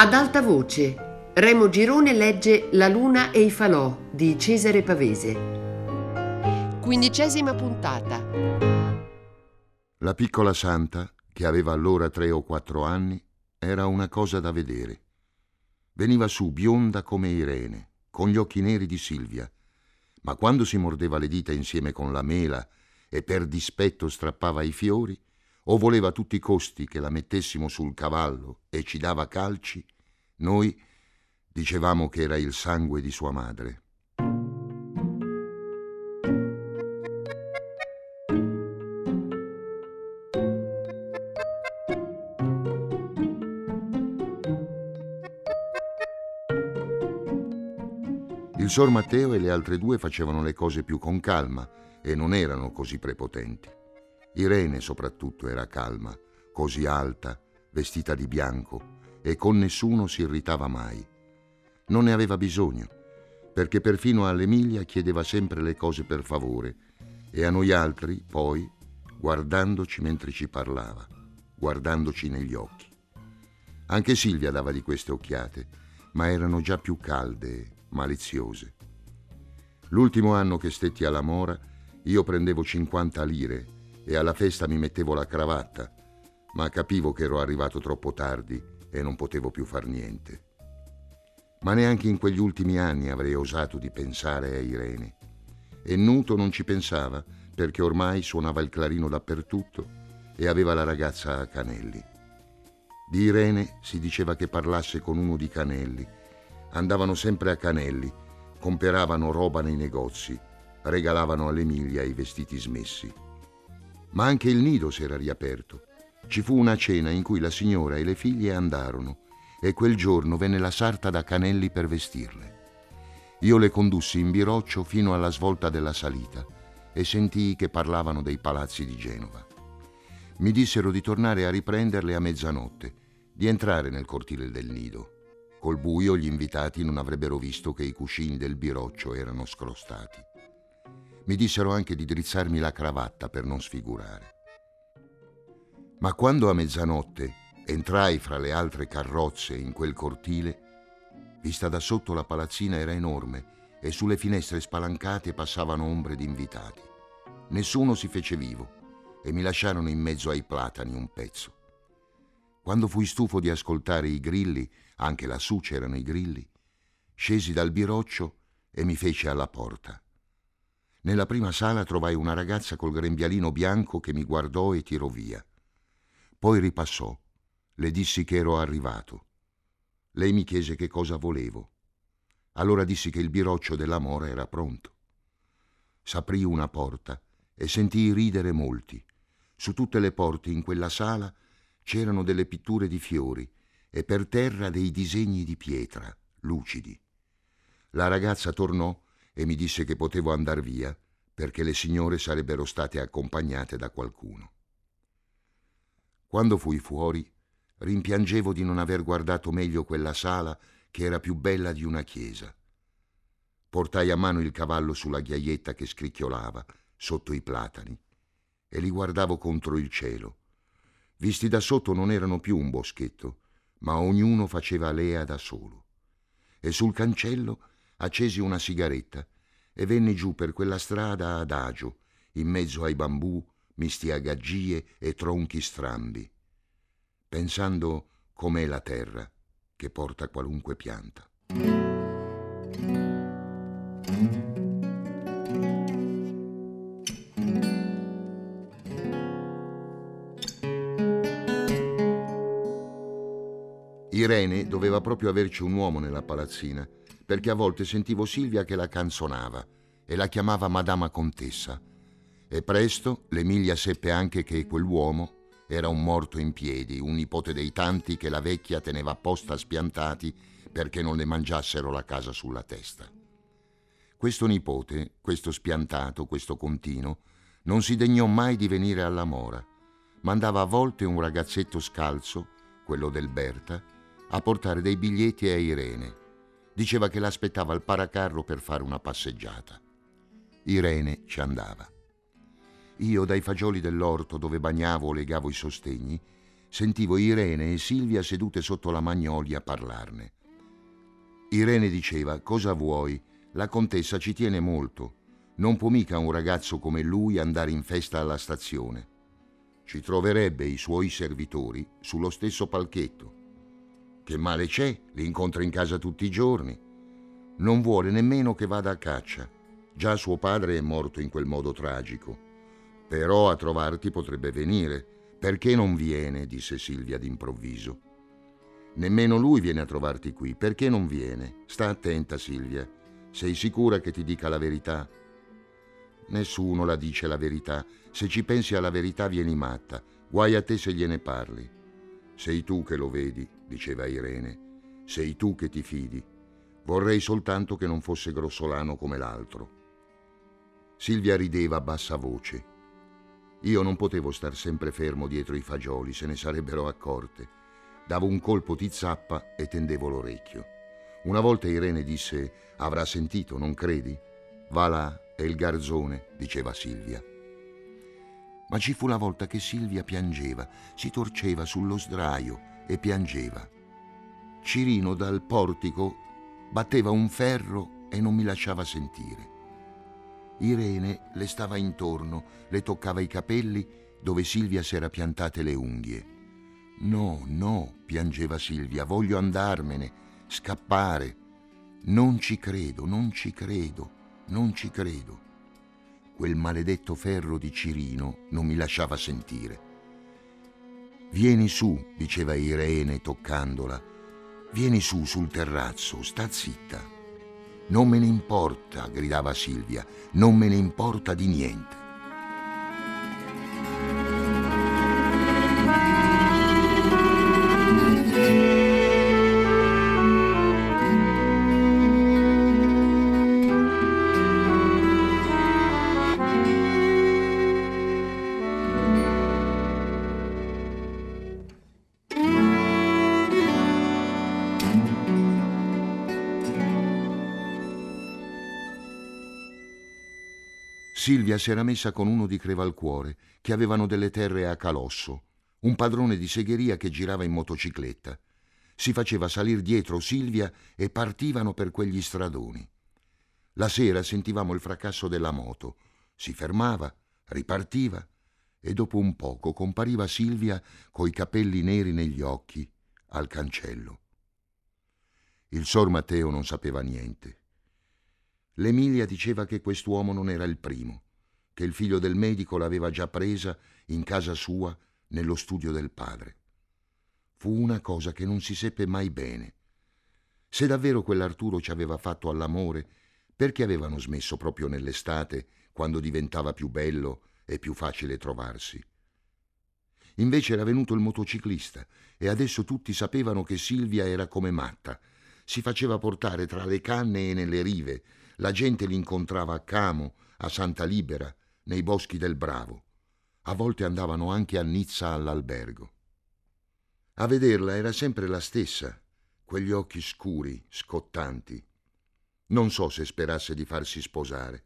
Ad alta voce, Remo Girone legge La luna e i falò di Cesare Pavese. Quindicesima puntata. La piccola santa, che aveva allora tre o quattro anni, era una cosa da vedere. Veniva su bionda come Irene, con gli occhi neri di Silvia, ma quando si mordeva le dita insieme con la mela e per dispetto strappava i fiori, o voleva a tutti i costi che la mettessimo sul cavallo e ci dava calci, noi dicevamo che era il sangue di sua madre. Il sor Matteo e le altre due facevano le cose più con calma e non erano così prepotenti. Irene soprattutto era calma, così alta, vestita di bianco, e con nessuno si irritava mai. Non ne aveva bisogno, perché perfino all'Emilia chiedeva sempre le cose per favore, e a noi altri, poi, guardandoci mentre ci parlava, guardandoci negli occhi. Anche Silvia dava di queste occhiate, ma erano già più calde, maliziose. L'ultimo anno che stetti alla Mora, io prendevo 50 lire e alla festa mi mettevo la cravatta, ma capivo che ero arrivato troppo tardi e non potevo più far niente. Ma neanche in quegli ultimi anni avrei osato di pensare a Irene. E Nuto non ci pensava perché ormai suonava il clarino dappertutto e aveva la ragazza a Canelli. Di Irene si diceva che parlasse con uno di Canelli. Andavano sempre a Canelli, comperavano roba nei negozi, regalavano all'Emilia i vestiti smessi. Ma anche il nido si era riaperto. Ci fu una cena in cui la signora e le figlie andarono e quel giorno venne la sarta da Canelli per vestirle. Io le condussi in biroccio fino alla svolta della salita e sentii che parlavano dei palazzi di Genova. Mi dissero di tornare a riprenderle a mezzanotte, di entrare nel cortile del nido. Col buio gli invitati non avrebbero visto che i cuscini del biroccio erano scrostati. Mi dissero anche di drizzarmi la cravatta per non sfigurare. Ma quando a mezzanotte entrai fra le altre carrozze in quel cortile, vista da sotto la palazzina era enorme e sulle finestre spalancate passavano ombre di invitati. Nessuno si fece vivo e mi lasciarono in mezzo ai platani un pezzo. Quando fui stufo di ascoltare i grilli, anche lassù c'erano i grilli, scesi dal biroccio e mi feci alla porta. Nella prima sala trovai una ragazza col grembialino bianco che mi guardò e tirò via. Poi ripassò. Le dissi che ero arrivato. Lei mi chiese che cosa volevo. Allora dissi che il biroccio della mora era pronto. S'aprì una porta e sentii ridere molti. Su tutte le porte in quella sala c'erano delle pitture di fiori e per terra dei disegni di pietra, lucidi. La ragazza tornò e mi disse che potevo andar via perché le signore sarebbero state accompagnate da qualcuno. Quando fui fuori, rimpiangevo di non aver guardato meglio quella sala che era più bella di una chiesa. Portai a mano il cavallo sulla ghiaietta che scricchiolava sotto i platani e li guardavo contro il cielo. Visti da sotto non erano più un boschetto, ma ognuno faceva lea da solo. E sul cancello accesi una sigaretta e venni giù per quella strada adagio, in mezzo ai bambù, misti a gaggie e tronchi strambi, pensando com'è la terra che porta qualunque pianta. Irene doveva proprio averci un uomo nella palazzina perché a volte sentivo Silvia che la canzonava e la chiamava Madama Contessa. E presto l'Emilia seppe anche che quell'uomo era un morto in piedi, un nipote dei tanti che la vecchia teneva apposta spiantati perché non le mangiassero la casa sulla testa. Questo nipote, questo spiantato, questo contino, non si degnò mai di venire alla mora. Mandava a volte un ragazzetto scalzo, quello del Berta, a portare dei biglietti a Irene Diceva che l'aspettava al paracarro per fare una passeggiata. Irene ci andava. Io dai fagioli dell'orto dove bagnavo o legavo i sostegni sentivo Irene e Silvia sedute sotto la magnolia parlarne. Irene diceva, cosa vuoi? La contessa ci tiene molto. Non può mica un ragazzo come lui andare in festa alla stazione. Ci troverebbe i suoi servitori sullo stesso palchetto. Che male c'è? Li incontra in casa tutti i giorni. Non vuole nemmeno che vada a caccia. Già suo padre è morto in quel modo tragico. Però a trovarti potrebbe venire. Perché non viene? disse Silvia d'improvviso. Nemmeno lui viene a trovarti qui. Perché non viene? Sta attenta, Silvia. Sei sicura che ti dica la verità? Nessuno la dice la verità. Se ci pensi alla verità vieni matta. Guai a te se gliene parli. Sei tu che lo vedi, diceva Irene. Sei tu che ti fidi. Vorrei soltanto che non fosse grossolano come l'altro. Silvia rideva a bassa voce. Io non potevo star sempre fermo dietro i fagioli, se ne sarebbero accorte. Davo un colpo di zappa e tendevo l'orecchio. Una volta Irene disse: Avrà sentito, non credi? Va là, è il garzone, diceva Silvia ma ci fu la volta che Silvia piangeva, si torceva sullo sdraio e piangeva. Cirino dal portico batteva un ferro e non mi lasciava sentire. Irene le stava intorno, le toccava i capelli dove Silvia s'era piantate le unghie. No, no, piangeva Silvia, voglio andarmene, scappare. Non ci credo, non ci credo, non ci credo quel maledetto ferro di Cirino non mi lasciava sentire. Vieni su, diceva Irene toccandola, vieni su sul terrazzo, sta zitta. Non me ne importa, gridava Silvia, non me ne importa di niente. Silvia si era messa con uno di Crevalcuore, che avevano delle terre a Calosso, un padrone di segheria che girava in motocicletta. Si faceva salir dietro Silvia e partivano per quegli stradoni. La sera sentivamo il fracasso della moto. Si fermava, ripartiva e dopo un poco compariva Silvia coi capelli neri negli occhi al cancello. Il sor Matteo non sapeva niente. L'Emilia diceva che quest'uomo non era il primo, che il figlio del medico l'aveva già presa in casa sua nello studio del padre. Fu una cosa che non si seppe mai bene. Se davvero quell'Arturo ci aveva fatto all'amore, perché avevano smesso proprio nell'estate, quando diventava più bello e più facile trovarsi? Invece era venuto il motociclista e adesso tutti sapevano che Silvia era come matta. Si faceva portare tra le canne e nelle rive, la gente li incontrava a Camo, a Santa Libera, nei boschi del Bravo. A volte andavano anche a Nizza all'albergo. A vederla era sempre la stessa, quegli occhi scuri, scottanti. Non so se sperasse di farsi sposare,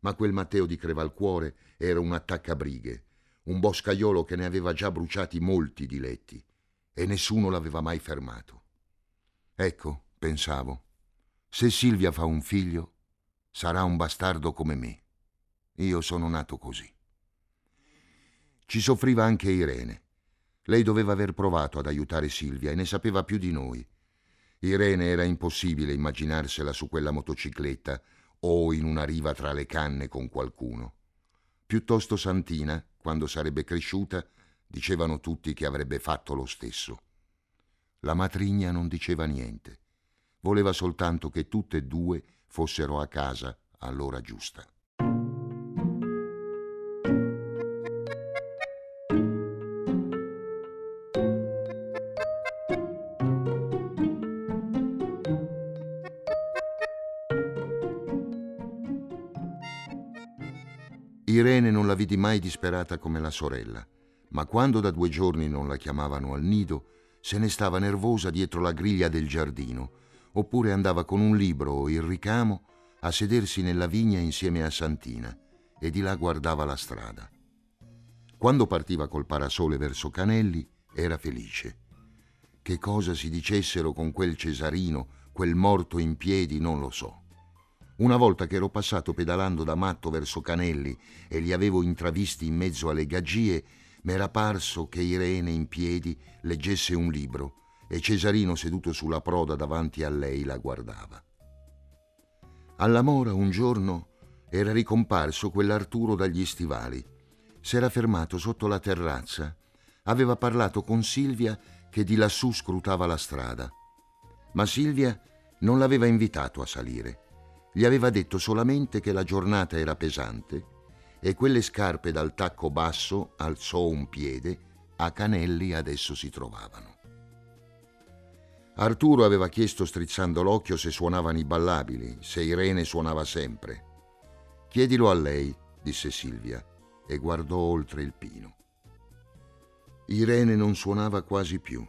ma quel Matteo di Crevalcuore era un attaccabrighe, un boscaiolo che ne aveva già bruciati molti di letti e nessuno l'aveva mai fermato. Ecco, pensavo, se Silvia fa un figlio, sarà un bastardo come me. Io sono nato così. Ci soffriva anche Irene. Lei doveva aver provato ad aiutare Silvia e ne sapeva più di noi. Irene era impossibile immaginarsela su quella motocicletta o in una riva tra le canne con qualcuno. Piuttosto Santina, quando sarebbe cresciuta, dicevano tutti che avrebbe fatto lo stesso. La matrigna non diceva niente. Voleva soltanto che tutte e due fossero a casa all'ora giusta. Irene non la vidi mai disperata come la sorella, ma quando da due giorni non la chiamavano al nido, se ne stava nervosa dietro la griglia del giardino oppure andava con un libro o il ricamo a sedersi nella vigna insieme a Santina e di là guardava la strada. Quando partiva col parasole verso Canelli, era felice. Che cosa si dicessero con quel Cesarino, quel morto in piedi, non lo so. Una volta che ero passato pedalando da matto verso Canelli e li avevo intravisti in mezzo alle gaggie, m'era parso che Irene in piedi leggesse un libro e Cesarino seduto sulla proda davanti a lei la guardava. Alla mora un giorno era ricomparso quell'Arturo dagli stivali. S'era fermato sotto la terrazza. Aveva parlato con Silvia che di lassù scrutava la strada. Ma Silvia non l'aveva invitato a salire. Gli aveva detto solamente che la giornata era pesante e quelle scarpe dal tacco basso alzò un piede, a Canelli adesso si trovavano. Arturo aveva chiesto strizzando l'occhio se suonavano i ballabili, se Irene suonava sempre. Chiedilo a lei, disse Silvia, e guardò oltre il pino. Irene non suonava quasi più.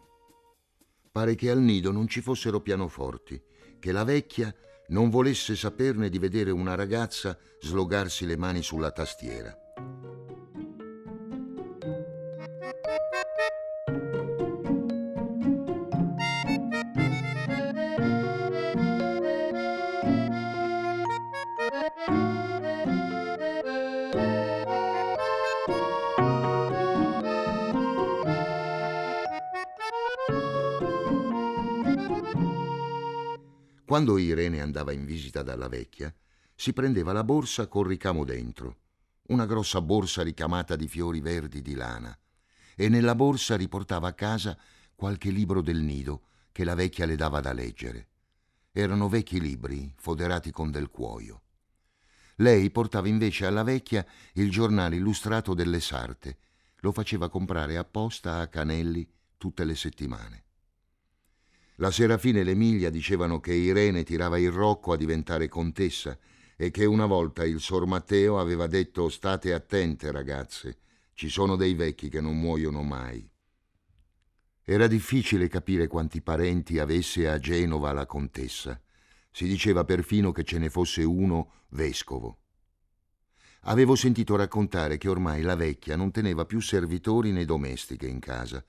Pare che al nido non ci fossero pianoforti, che la vecchia non volesse saperne di vedere una ragazza slogarsi le mani sulla tastiera. Quando Irene andava in visita dalla vecchia, si prendeva la borsa col ricamo dentro, una grossa borsa ricamata di fiori verdi di lana, e nella borsa riportava a casa qualche libro del nido che la vecchia le dava da leggere. Erano vecchi libri, foderati con del cuoio. Lei portava invece alla vecchia il giornale illustrato delle sarte, lo faceva comprare apposta a Canelli tutte le settimane. La Serafina e l'Emilia dicevano che Irene tirava il Rocco a diventare contessa e che una volta il Sor Matteo aveva detto state attente ragazze, ci sono dei vecchi che non muoiono mai. Era difficile capire quanti parenti avesse a Genova la contessa. Si diceva perfino che ce ne fosse uno vescovo. Avevo sentito raccontare che ormai la vecchia non teneva più servitori né domestiche in casa.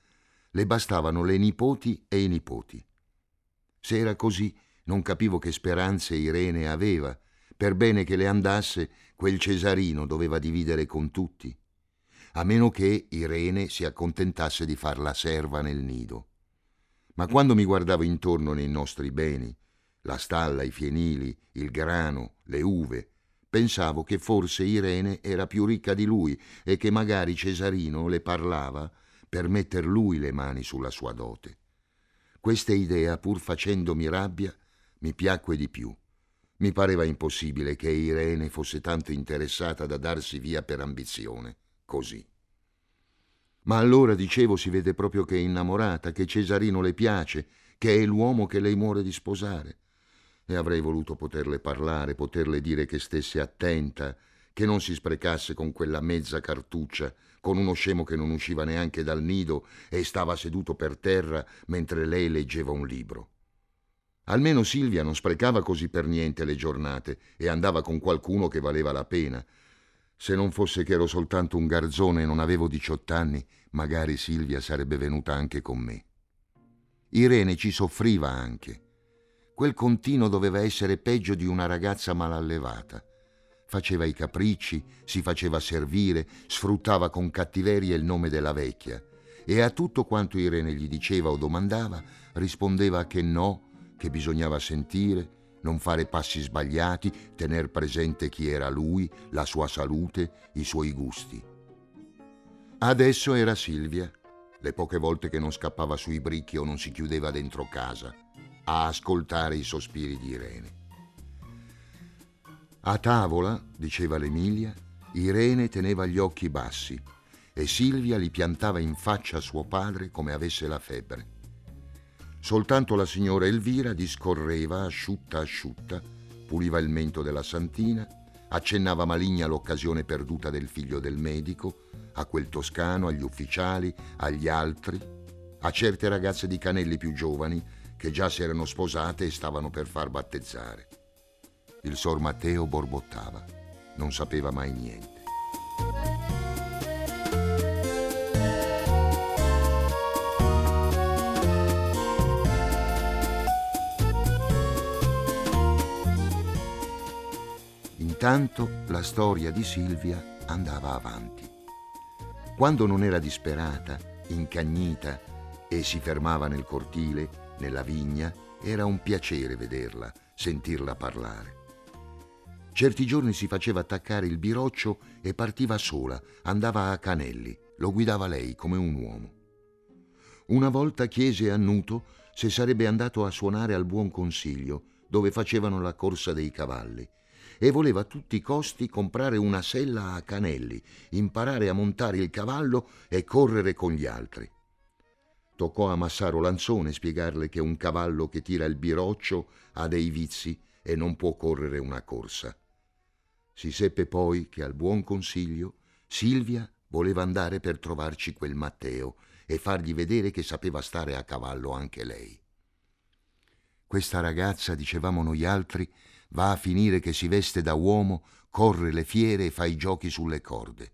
Le bastavano le nipoti e i nipoti. Se era così, non capivo che speranze Irene aveva. Per bene che le andasse, quel Cesarino doveva dividere con tutti. A meno che Irene si accontentasse di far la serva nel nido. Ma quando mi guardavo intorno nei nostri beni, la stalla, i fienili, il grano, le uve, pensavo che forse Irene era più ricca di lui e che magari Cesarino le parlava per metter lui le mani sulla sua dote. Questa idea, pur facendomi rabbia, mi piacque di più. Mi pareva impossibile che Irene fosse tanto interessata da darsi via per ambizione, così. Ma allora, dicevo, si vede proprio che è innamorata, che Cesarino le piace, che è l'uomo che lei muore di sposare. E avrei voluto poterle parlare, poterle dire che stesse attenta, che non si sprecasse con quella mezza cartuccia con uno scemo che non usciva neanche dal nido e stava seduto per terra mentre lei leggeva un libro. Almeno Silvia non sprecava così per niente le giornate e andava con qualcuno che valeva la pena. Se non fosse che ero soltanto un garzone e non avevo diciotto anni, magari Silvia sarebbe venuta anche con me. Irene ci soffriva anche. Quel continuo doveva essere peggio di una ragazza malallevata faceva i capricci, si faceva servire, sfruttava con cattiveria il nome della vecchia e a tutto quanto Irene gli diceva o domandava rispondeva che no, che bisognava sentire, non fare passi sbagliati, tener presente chi era lui, la sua salute, i suoi gusti. Adesso era Silvia, le poche volte che non scappava sui bricchi o non si chiudeva dentro casa, a ascoltare i sospiri di Irene. A tavola, diceva l'Emilia, Irene teneva gli occhi bassi e Silvia li piantava in faccia a suo padre come avesse la febbre. Soltanto la signora Elvira discorreva asciutta asciutta, puliva il mento della santina, accennava maligna l'occasione perduta del figlio del medico, a quel toscano, agli ufficiali, agli altri, a certe ragazze di Canelli più giovani che già si erano sposate e stavano per far battezzare. Il sor Matteo borbottava, non sapeva mai niente. Intanto la storia di Silvia andava avanti. Quando non era disperata, incagnita e si fermava nel cortile, nella vigna, era un piacere vederla, sentirla parlare. Certi giorni si faceva attaccare il biroccio e partiva sola, andava a Canelli, lo guidava lei come un uomo. Una volta chiese a Nuto se sarebbe andato a suonare al Buon Consiglio, dove facevano la corsa dei cavalli, e voleva a tutti i costi comprare una sella a Canelli, imparare a montare il cavallo e correre con gli altri. Toccò a Massaro Lanzone spiegarle che un cavallo che tira il biroccio ha dei vizi e non può correre una corsa. Si seppe poi che al buon consiglio Silvia voleva andare per trovarci quel Matteo e fargli vedere che sapeva stare a cavallo anche lei. Questa ragazza, dicevamo noi altri, va a finire che si veste da uomo, corre le fiere e fa i giochi sulle corde.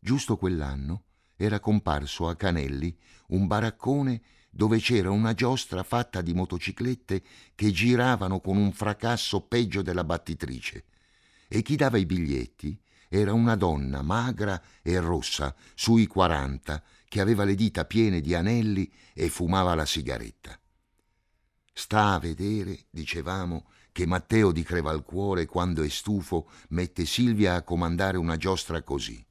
Giusto quell'anno era comparso a Canelli un baraccone dove c'era una giostra fatta di motociclette che giravano con un fracasso peggio della battitrice e chi dava i biglietti era una donna magra e rossa, sui quaranta, che aveva le dita piene di anelli e fumava la sigaretta. Sta a vedere, dicevamo, che Matteo di Crevalcuore, quando è stufo, mette Silvia a comandare una giostra così.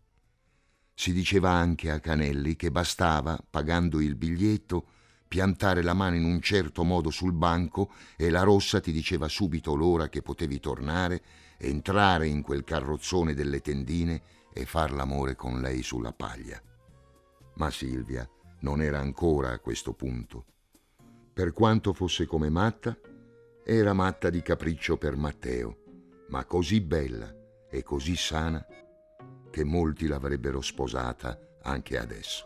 Si diceva anche a Canelli che bastava, pagando il biglietto, piantare la mano in un certo modo sul banco e la rossa ti diceva subito l'ora che potevi tornare, entrare in quel carrozzone delle tendine e far l'amore con lei sulla paglia. Ma Silvia non era ancora a questo punto. Per quanto fosse come matta, era matta di capriccio per Matteo, ma così bella e così sana che molti l'avrebbero sposata anche adesso.